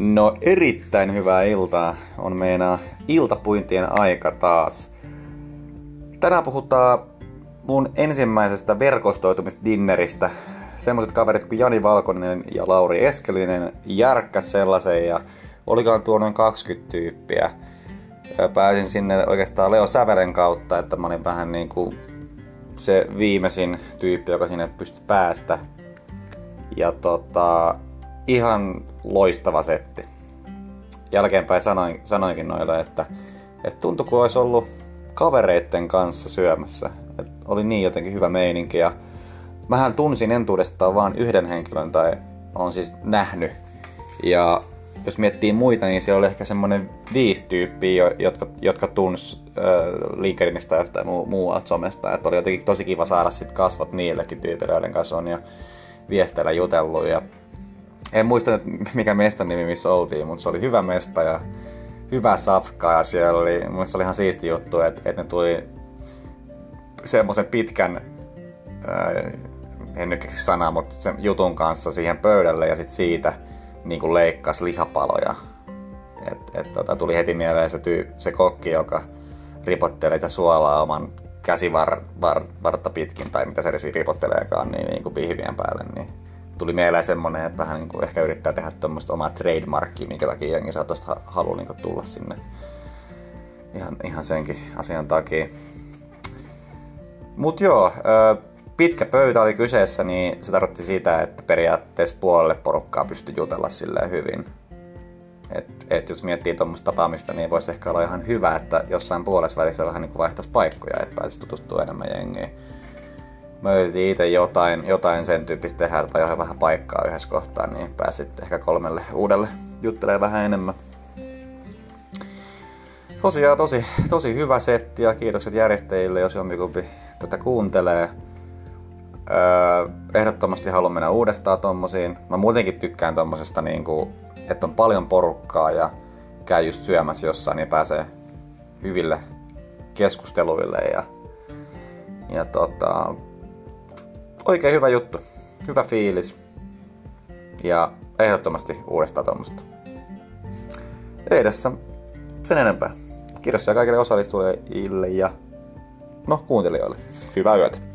No erittäin hyvää iltaa. On meidän iltapuintien aika taas. Tänään puhutaan mun ensimmäisestä verkostoitumisdinneristä. Semmoiset kaverit kuin Jani Valkonen ja Lauri Eskelinen järkkäs sellaisen ja olikaan tuo noin 20 tyyppiä. Pääsin sinne oikeastaan Leo Sävelen kautta, että mä olin vähän niin se viimeisin tyyppi, joka sinne pystyi päästä. Ja tota, ihan loistava setti. Jälkeenpäin sanoin, sanoinkin noille, että, että tuntui kuin olisi ollut kavereitten kanssa syömässä. Et oli niin jotenkin hyvä meininki ja mähän tunsin entuudestaan vain yhden henkilön tai on siis nähnyt. Ja jos miettii muita, niin siellä oli ehkä semmoinen viisi tyyppiä, jotka, jotka tunsi äh, LinkedInistä tai jostain muu, muualta somesta. Että oli jotenkin tosi kiva saada sit kasvot niillekin tyypille, joiden kanssa on jo viesteillä jutellut. Ja en muista nyt mikä mestan nimi missä oltiin, mutta se oli hyvä mesta ja hyvä safka ja siellä oli, mun se oli ihan siisti juttu, että, että ne tuli semmoisen pitkän, ää, en nyt keksi sanaa, mutta sen jutun kanssa siihen pöydälle ja sitten siitä niin kuin leikkas lihapaloja. Et, et, tota, tuli heti mieleen se, tyy, se kokki, joka ripottelee sitä suolaa oman käsivartta var, pitkin, tai mitä se ripotteleekaan, niin, niin kuin pihvien päälle, niin tuli mieleen semmonen, että vähän niin kuin ehkä yrittää tehdä tuommoista omaa trademarkia, minkä takia jengi saattaisi halua niin tulla sinne ihan, ihan senkin asian takia. Mut joo, pitkä pöytä oli kyseessä, niin se tarkoitti sitä, että periaatteessa puolelle porukkaa pystyi jutella silleen hyvin. Et, et jos miettii tuommoista tapaamista, niin voisi ehkä olla ihan hyvä, että jossain puolessa välissä vähän niin vaihtaisi paikkoja, että pääsisi tutustua enemmän jengiin mä yritin itse jotain, jotain sen tyyppistä tehdä, että johon vähän paikkaa yhdessä kohtaa, niin pääsit ehkä kolmelle uudelle juttelee vähän enemmän. Tosiaan tosi, tosi hyvä setti ja kiitokset järjestäjille, jos jompikumpi tätä kuuntelee. Öö, ehdottomasti haluan mennä uudestaan tommosiin. Mä muutenkin tykkään tommosesta, niin kuin, että on paljon porukkaa ja käy just syömässä jossain ja pääsee hyville keskusteluille ja, ja tota, oikein hyvä juttu. Hyvä fiilis. Ja ehdottomasti uudestaan tuommoista. Ei tässä sen enempää. Kiitos kaikille osallistujille ja no kuuntelijoille. Hyvää yötä.